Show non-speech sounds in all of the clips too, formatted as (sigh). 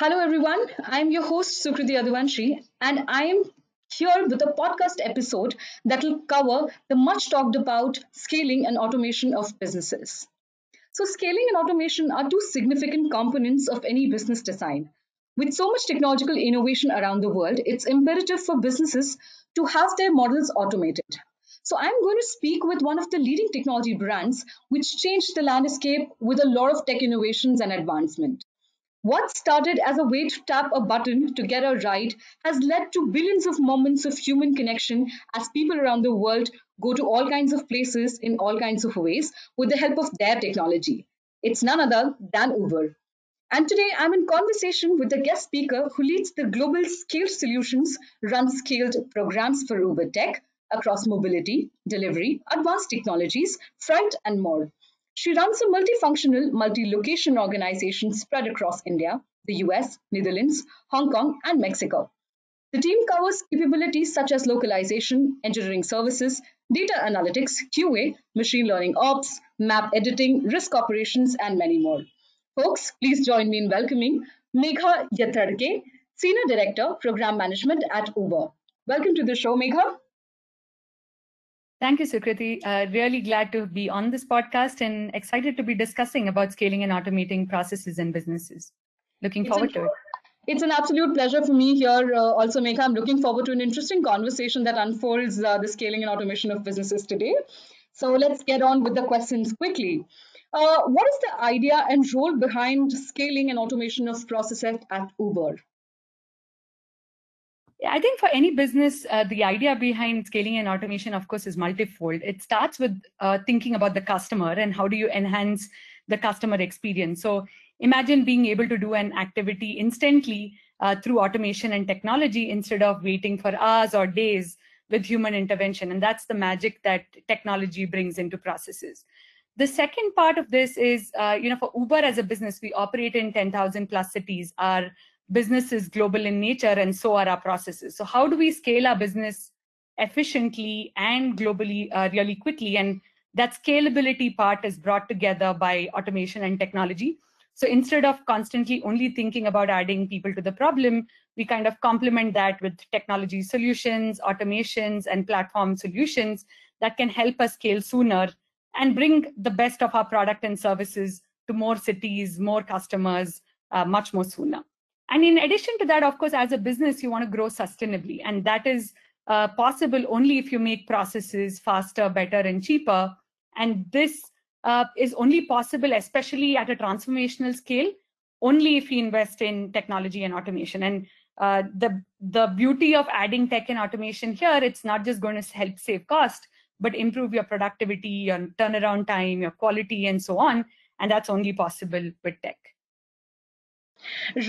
Hello, everyone. I'm your host, Sukriti Adhuvanshi, and I'm here with a podcast episode that will cover the much talked about scaling and automation of businesses. So, scaling and automation are two significant components of any business design. With so much technological innovation around the world, it's imperative for businesses to have their models automated. So, I'm going to speak with one of the leading technology brands which changed the landscape with a lot of tech innovations and advancement. What started as a way to tap a button to get a ride has led to billions of moments of human connection as people around the world go to all kinds of places in all kinds of ways with the help of their technology. It's none other than Uber. And today I'm in conversation with a guest speaker who leads the global scaled solutions run scaled programs for Uber Tech across mobility, delivery, advanced technologies, freight, and more. She runs a multifunctional, multi-location organization spread across India, the US, Netherlands, Hong Kong, and Mexico. The team covers capabilities such as localization, engineering services, data analytics, QA, machine learning ops, map editing, risk operations, and many more. Folks, please join me in welcoming Megha Yethadka, Senior Director, Program Management at Uber. Welcome to the show, Megha. Thank you, Sukriti. Uh, really glad to be on this podcast and excited to be discussing about scaling and automating processes and businesses. Looking It's forward a- to it. (laughs) It's an absolute pleasure for me here, uh, also, Megha. I'm looking forward to an interesting conversation that unfolds uh, the scaling and automation of businesses today. So let's get on with the questions quickly. Uh, what is the idea and role behind scaling and automation of processes at Uber? I think for any business, uh, the idea behind scaling and automation, of course, is multifold. It starts with uh, thinking about the customer and how do you enhance the customer experience. So imagine being able to do an activity instantly uh, through automation and technology instead of waiting for hours or days with human intervention. And that's the magic that technology brings into processes. The second part of this is, uh, you know, for Uber as a business, we operate in 10,000 plus cities. Our business is global in nature and so are our processes. So how do we scale our business efficiently and globally uh, really quickly? And that scalability part is brought together by automation and technology. So instead of constantly only thinking about adding people to the problem, we kind of complement that with technology solutions, automations, and platform solutions that can help us scale sooner and bring the best of our product and services to more cities, more customers, uh, much more sooner. And in addition to that, of course, as a business, you want to grow sustainably. And that is uh, possible only if you make processes faster, better, and cheaper. And this uh, is only possible, especially at a transformational scale, only if you invest in technology and automation. And uh, the the beauty of adding tech and automation here, it's not just going to help save cost, but improve your productivity, your turnaround time, your quality, and so on. And that's only possible with tech.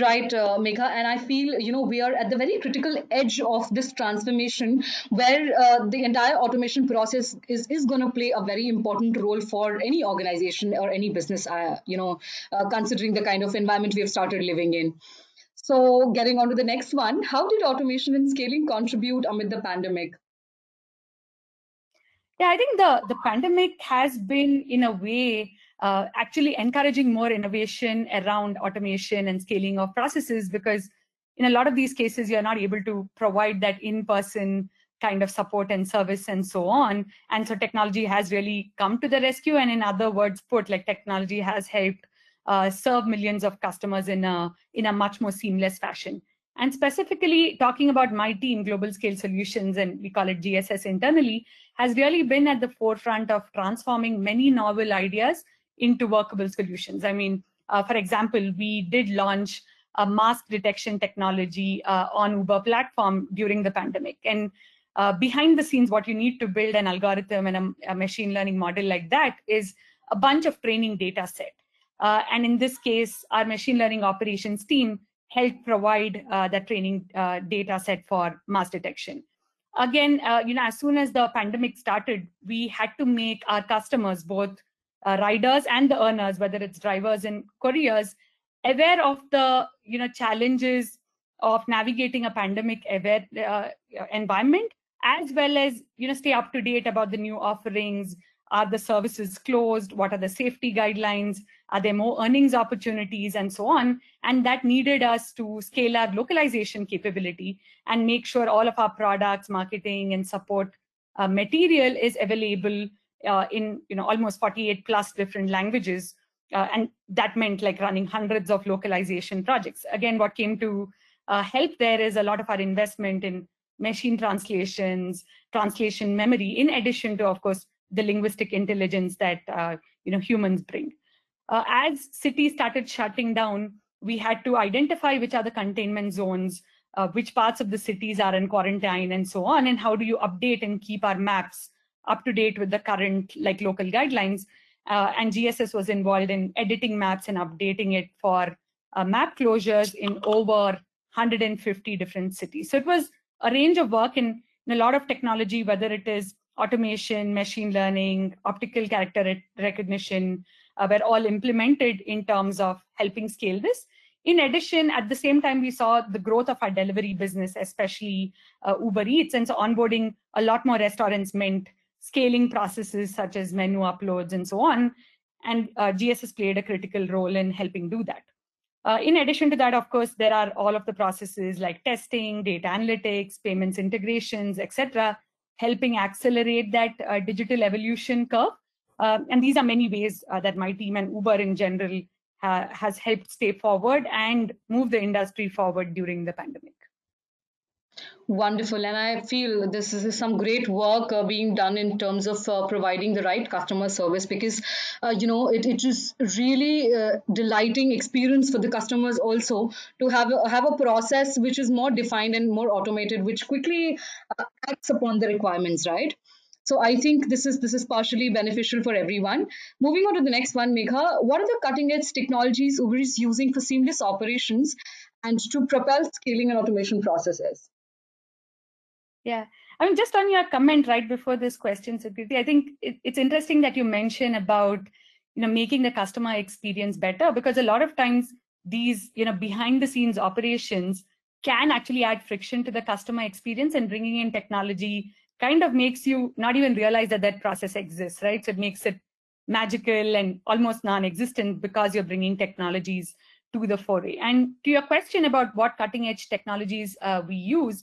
Right, uh, Megha, and I feel you know we are at the very critical edge of this transformation, where uh, the entire automation process is is going to play a very important role for any organization or any business. Uh, you know, uh, considering the kind of environment we have started living in. So, getting on to the next one, how did automation and scaling contribute amid the pandemic? Yeah, I think the the pandemic has been in a way uh, actually encouraging more innovation around automation and scaling of processes because in a lot of these cases you're not able to provide that in-person kind of support and service and so on. And so technology has really come to the rescue. And in other words put like technology has helped uh, serve millions of customers in a in a much more seamless fashion. And specifically talking about my team global scale solutions and we call it gss internally has really been at the forefront of transforming many novel ideas into workable solutions. I mean, uh, for example, we did launch a mask detection technology uh, on Uber platform during the pandemic. And uh, behind the scenes, what you need to build an algorithm and a, a machine learning model like that is a bunch of training data set. Uh, and in this case, our machine learning operations team helped provide uh, that training uh, data set for mask detection again, you know, as soon as the pandemic started, we had to make our customers, both uh, riders and the earners, whether it's drivers and couriers, aware of the you know challenges of navigating a pandemic aware uh, environment, as well as you know stay up to date about the new offerings, are the services closed? What are the safety guidelines? Are there more earnings opportunities and so on? And that needed us to scale our localization capability and make sure all of our products, marketing, and support uh, material is available uh, in you know almost 48 plus different languages. Uh, and that meant like running hundreds of localization projects. Again, what came to uh, help there is a lot of our investment in machine translations, translation memory, in addition to, of course, the linguistic intelligence that uh, you know humans bring. Uh, as cities started shutting down, we had to identify which are the containment zones, uh, which parts of the cities are in quarantine, and so on, and how do you update and keep our maps up to date with the current like local guidelines. Uh, and GSS was involved in editing maps and updating it for uh, map closures in over 150 different cities. So it was a range of work in, in a lot of technology, whether it is automation, machine learning, optical character recognition uh, were all implemented in terms of helping scale this. In addition, at the same time, we saw the growth of our delivery business, especially uh, Uber Eats. And so onboarding a lot more restaurants meant scaling processes such as menu uploads and so on. And uh, GSS played a critical role in helping do that. Uh, in addition to that, of course, there are all of the processes like testing, data analytics, payments integrations, etc., helping accelerate that uh, digital evolution curve. Uh, and these are many ways uh, that my team and Uber in general ha has helped stay forward and move the industry forward during the pandemic. Wonderful. And I feel this is some great work uh, being done in terms of uh, providing the right customer service because, uh, you know, it, it is really uh, delighting experience for the customers also to have a, have a process which is more defined and more automated, which quickly uh, acts upon the requirements, right? So I think this is this is partially beneficial for everyone. Moving on to the next one, Megha, what are the cutting edge technologies Uber is using for seamless operations and to propel scaling and automation processes? Yeah, I mean, just on your comment right before this question, Sukriti, I think it, it's interesting that you mention about you know making the customer experience better because a lot of times these you know behind the scenes operations can actually add friction to the customer experience and bringing in technology kind of makes you not even realize that that process exists right? So it makes it magical and almost non-existent because you're bringing technologies to the foray. And to your question about what cutting edge technologies uh, we use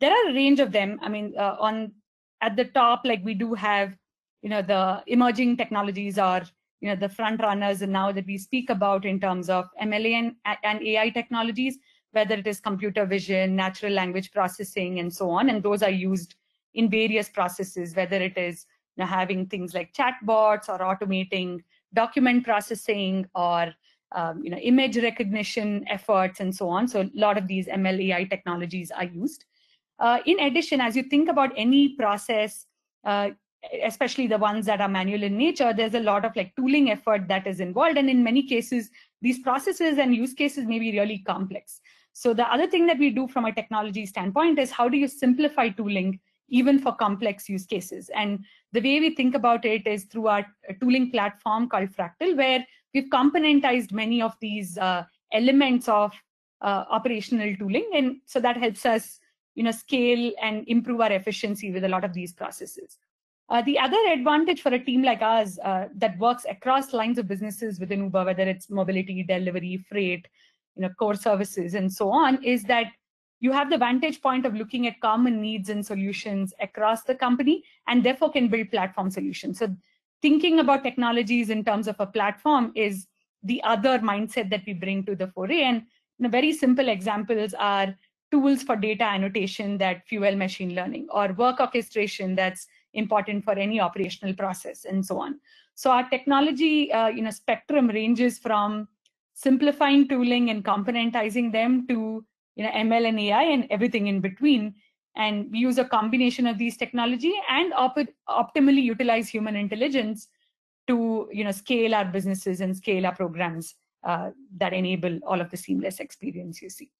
there are a range of them. I mean, uh, on at the top, like we do have, you know, the emerging technologies are, you know, the front runners and now that we speak about in terms of MLA and, and AI technologies, whether it is computer vision, natural language processing, and so on. And those are used in various processes, whether it is you know, having things like chatbots or automating document processing or um, you know, image recognition efforts and so on. So a lot of these ML AI technologies are used. Uh, in addition, as you think about any process, uh, especially the ones that are manual in nature, there's a lot of like tooling effort that is involved. And in many cases, these processes and use cases may be really complex. So the other thing that we do from a technology standpoint is how do you simplify tooling even for complex use cases? And the way we think about it is through our tooling platform called Fractal, where we've componentized many of these uh, elements of uh, operational tooling. And so that helps us you know, scale and improve our efficiency with a lot of these processes. Uh, the other advantage for a team like ours uh, that works across lines of businesses within Uber, whether it's mobility, delivery, freight, you know, core services, and so on, is that you have the vantage point of looking at common needs and solutions across the company, and therefore can build platform solutions. So thinking about technologies in terms of a platform is the other mindset that we bring to the foray. And you know, very simple examples are tools for data annotation that fuel machine learning or work orchestration that's important for any operational process and so on. So our technology uh, you know, spectrum ranges from simplifying tooling and componentizing them to you know, ML and AI and everything in between. And we use a combination of these technology and op optimally utilize human intelligence to you know, scale our businesses and scale our programs uh, that enable all of the seamless experience you see.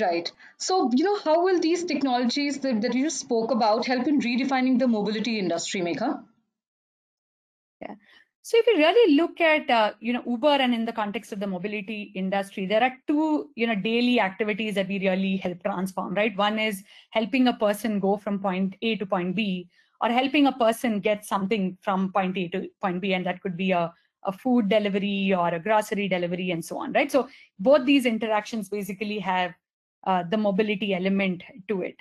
Right. So, you know, how will these technologies that, that you just spoke about help in redefining the mobility industry, Megha? Yeah. So if you really look at, uh, you know, Uber and in the context of the mobility industry, there are two, you know, daily activities that we really help transform, right? One is helping a person go from point A to point B, or helping a person get something from point A to point B, and that could be a, a food delivery or a grocery delivery and so on, right? So both these interactions basically have uh, the mobility element to it.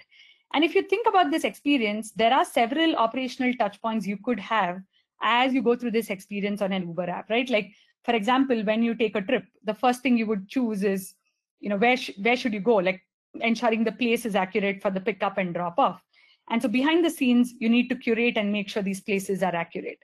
And if you think about this experience, there are several operational touch points you could have as you go through this experience on an Uber app, right? Like, for example, when you take a trip, the first thing you would choose is, you know, where, sh where should you go? Like ensuring the place is accurate for the pickup and drop off. And so behind the scenes, you need to curate and make sure these places are accurate.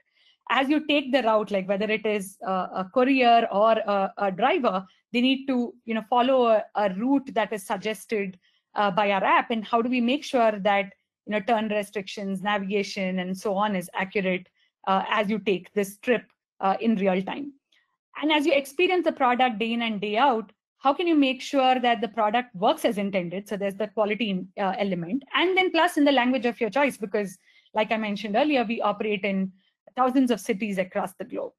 As you take the route, like whether it is a, a courier or a, a, driver, they need to you know, follow a, a route that is suggested uh, by our app. And how do we make sure that you know, turn restrictions, navigation, and so on is accurate uh, as you take this trip uh, in real time. And as you experience the product day in and day out, how can you make sure that the product works as intended? So there's the quality uh, element. And then plus in the language of your choice, because like I mentioned earlier, we operate in thousands of cities across the globe.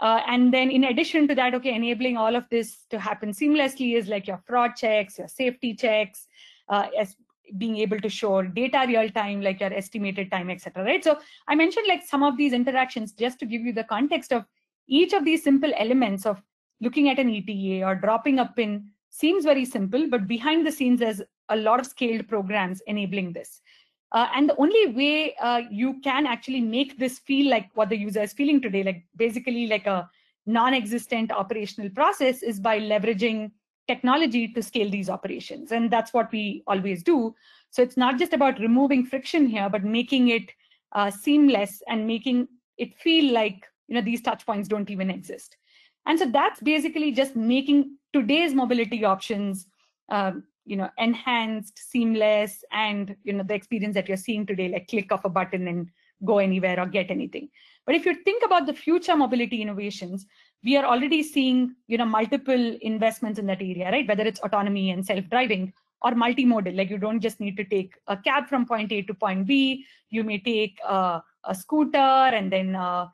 Uh, and then in addition to that, okay, enabling all of this to happen seamlessly is like your fraud checks, your safety checks, uh, as being able to show data real time, like your estimated time, etc. Right. So I mentioned like some of these interactions just to give you the context of each of these simple elements of looking at an ETA or dropping a pin seems very simple, but behind the scenes, there's a lot of scaled programs enabling this. Uh, and the only way uh, you can actually make this feel like what the user is feeling today, like basically like a non-existent operational process is by leveraging technology to scale these operations. And that's what we always do. So it's not just about removing friction here, but making it uh, seamless and making it feel like you know these touch points don't even exist. And so that's basically just making today's mobility options, um, you know, enhanced, seamless, and you know the experience that you're seeing today, like click of a button and go anywhere or get anything. But if you think about the future mobility innovations, we are already seeing you know multiple investments in that area, right? Whether it's autonomy and self-driving or multimodal, like you don't just need to take a cab from point A to point B. You may take a, a scooter and then uh,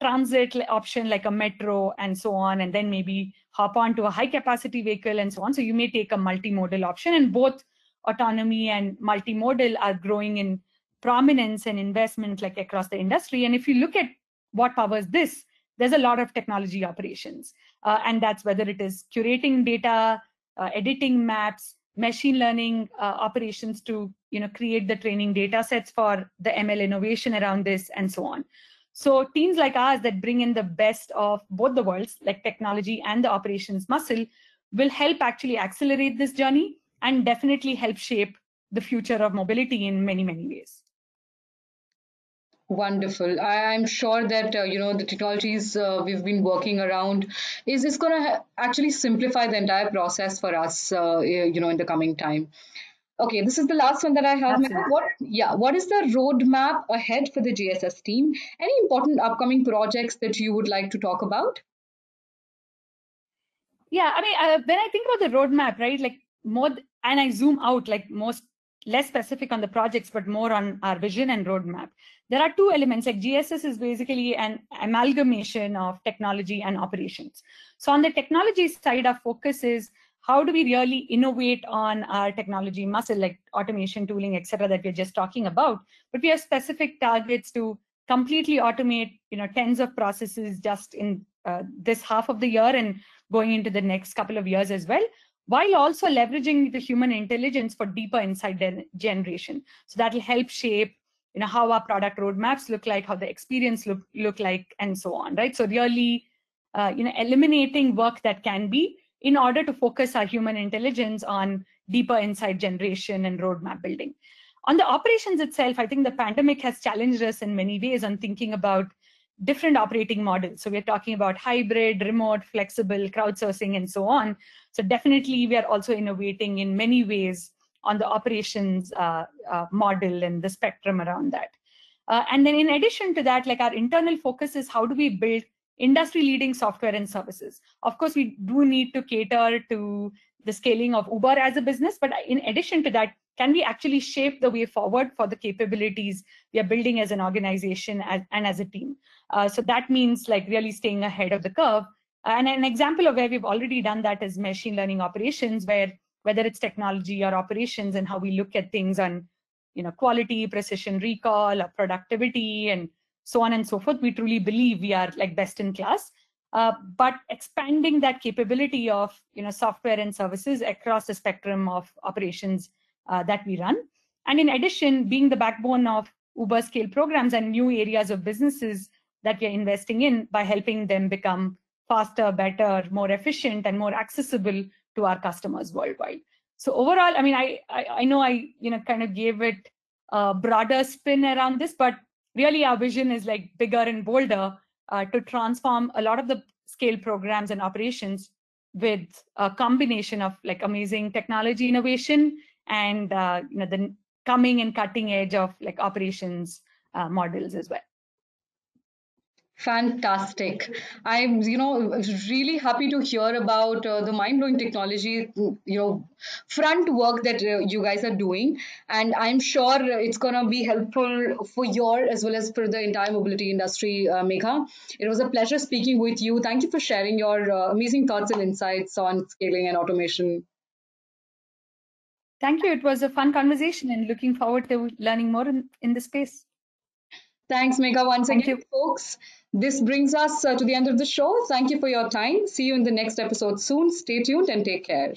transit option like a metro and so on, and then maybe hop on to a high capacity vehicle and so on. So you may take a multimodal option and both autonomy and multimodal are growing in prominence and investment like across the industry. And if you look at what powers this, there's a lot of technology operations. Uh, and that's whether it is curating data, uh, editing maps, machine learning uh, operations to you know create the training data sets for the ML innovation around this and so on. So teams like ours that bring in the best of both the worlds, like technology and the operations muscle, will help actually accelerate this journey and definitely help shape the future of mobility in many, many ways. Wonderful. I, am sure that uh, you know the technologies uh, we've been working around is is going to actually simplify the entire process for us. Uh, you know, in the coming time. Okay, this is the last one that I have. What, yeah, what is the roadmap ahead for the GSS team? Any important upcoming projects that you would like to talk about? Yeah, I mean, uh, when I think about the roadmap, right, like more, and I zoom out, like most less specific on the projects, but more on our vision and roadmap. There are two elements. Like GSS is basically an amalgamation of technology and operations. So on the technology side, our focus is how do we really innovate on our technology muscle like automation tooling et cetera that we're just talking about? But we have specific targets to completely automate you know tens of processes just in uh, this half of the year and going into the next couple of years as well while also leveraging the human intelligence for deeper insight generation. So that will help shape you know how our product roadmaps look like how the experience look look like and so on right? So really uh, you know eliminating work that can be in order to focus our human intelligence on deeper insight generation and roadmap building. On the operations itself, I think the pandemic has challenged us in many ways on thinking about different operating models. So we're talking about hybrid, remote, flexible, crowdsourcing, and so on. So definitely we are also innovating in many ways on the operations uh, uh, model and the spectrum around that. Uh, and then in addition to that, like our internal focus is how do we build industry leading software and services. Of course, we do need to cater to the scaling of Uber as a business, but in addition to that, can we actually shape the way forward for the capabilities we are building as an organization as, and as a team? Uh, so that means like really staying ahead of the curve. And an example of where we've already done that is machine learning operations, where whether it's technology or operations and how we look at things on you know quality, precision recall, or productivity, and so on and so forth. We truly believe we are like best in class. Uh, but expanding that capability of you know software and services across the spectrum of operations uh, that we run and in addition being the backbone of uber scale programs and new areas of businesses that we are investing in by helping them become faster better more efficient and more accessible to our customers worldwide so overall i mean i i, I know i you know kind of gave it a broader spin around this but really our vision is like bigger and bolder uh, to transform a lot of the scale programs and operations with a combination of like amazing technology innovation and uh, you know the coming and cutting edge of like operations uh, models as well Fantastic. I'm, you know, really happy to hear about uh, the mind-blowing technology, you know, front work that uh, you guys are doing. And I'm sure it's going to be helpful for your as well as for the entire mobility industry, uh, Megha. It was a pleasure speaking with you. Thank you for sharing your uh, amazing thoughts and insights on scaling and automation. Thank you. It was a fun conversation and looking forward to learning more in, in this space. Thanks, Megha, once Thank again, you. folks. This brings us uh, to the end of the show. Thank you for your time. See you in the next episode soon. Stay tuned and take care.